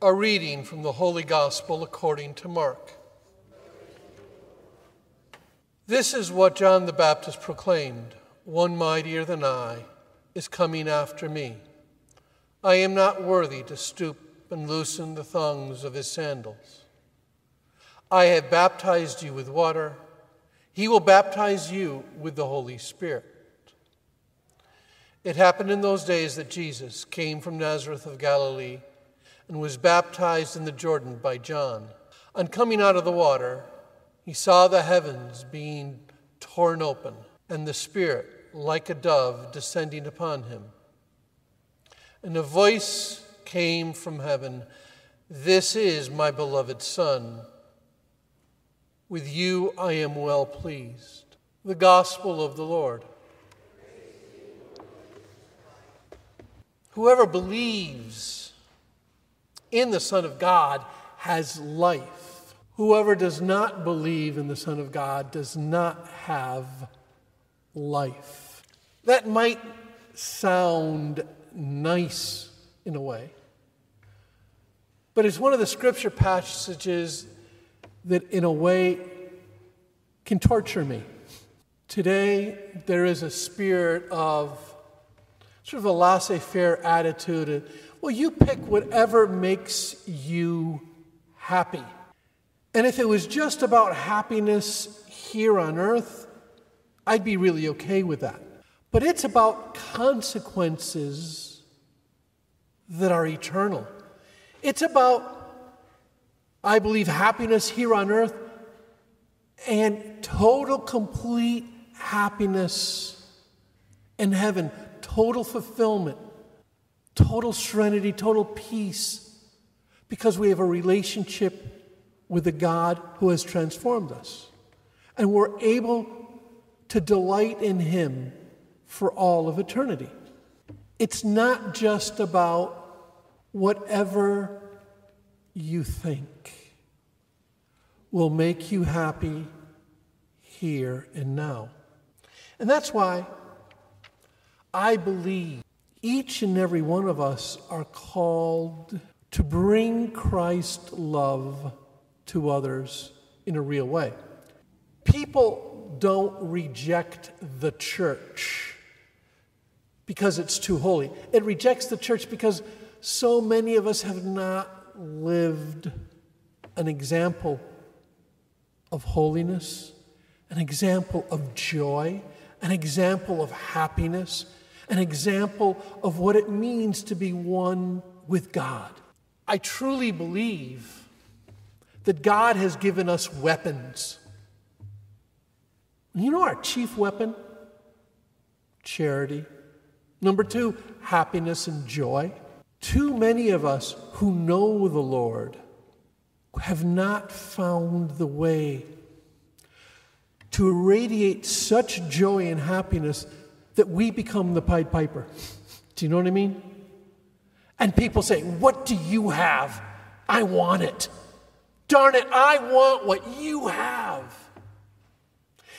A reading from the Holy Gospel according to Mark. This is what John the Baptist proclaimed One mightier than I is coming after me. I am not worthy to stoop and loosen the thongs of his sandals. I have baptized you with water, he will baptize you with the Holy Spirit. It happened in those days that Jesus came from Nazareth of Galilee and was baptized in the Jordan by John. On coming out of the water, he saw the heavens being torn open and the Spirit, like a dove, descending upon him. And a voice came from heaven This is my beloved Son. With you I am well pleased. The Gospel of the Lord. Whoever believes in the Son of God has life. Whoever does not believe in the Son of God does not have life. That might sound nice in a way, but it's one of the scripture passages that, in a way, can torture me. Today, there is a spirit of sort of a laissez faire attitude well, you pick whatever makes you happy. And if it was just about happiness here on earth, I'd be really okay with that. But it's about consequences that are eternal. It's about, I believe, happiness here on earth and total, complete happiness in heaven, total fulfillment total serenity, total peace, because we have a relationship with the God who has transformed us. And we're able to delight in Him for all of eternity. It's not just about whatever you think will make you happy here and now. And that's why I believe each and every one of us are called to bring Christ love to others in a real way. People don't reject the church because it's too holy. It rejects the church because so many of us have not lived an example of holiness, an example of joy, an example of happiness, an example of what it means to be one with God. I truly believe that God has given us weapons. You know our chief weapon? Charity. Number two, happiness and joy. Too many of us who know the Lord have not found the way to irradiate such joy and happiness that we become the Pied Piper. Do you know what I mean? And people say, What do you have? I want it. Darn it, I want what you have.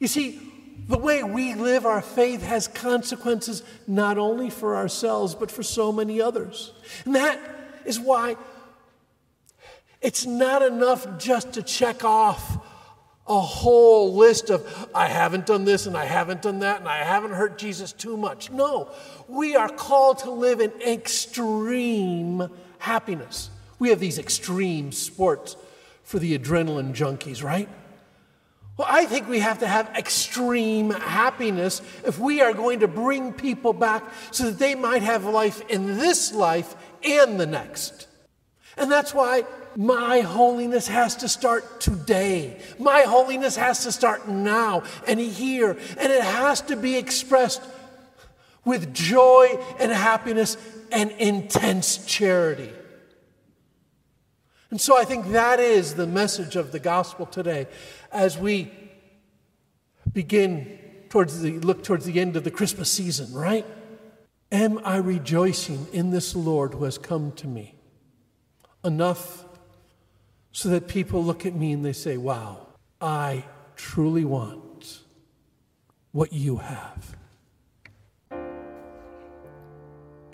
You see, the way we live our faith has consequences not only for ourselves, but for so many others. And that is why it's not enough just to check off a whole list of, I haven't done this and I haven't done that and I haven't hurt Jesus too much. No, we are called to live in extreme happiness. We have these extreme sports for the adrenaline junkies, right? Well, I think we have to have extreme happiness if we are going to bring people back so that they might have life in this life and the next. And that's why my holiness has to start today. My holiness has to start now and here. And it has to be expressed with joy and happiness and intense charity. And so I think that is the message of the gospel today as we begin towards the look towards the end of the Christmas season, right? Am I rejoicing in this Lord who has come to me enough so that people look at me and they say, Wow, I truly want what you have?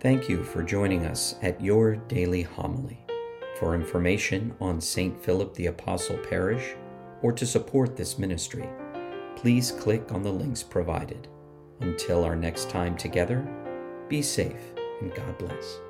Thank you for joining us at Your Daily Homily. For information on St. Philip the Apostle Parish or to support this ministry, please click on the links provided. Until our next time together, be safe and God bless.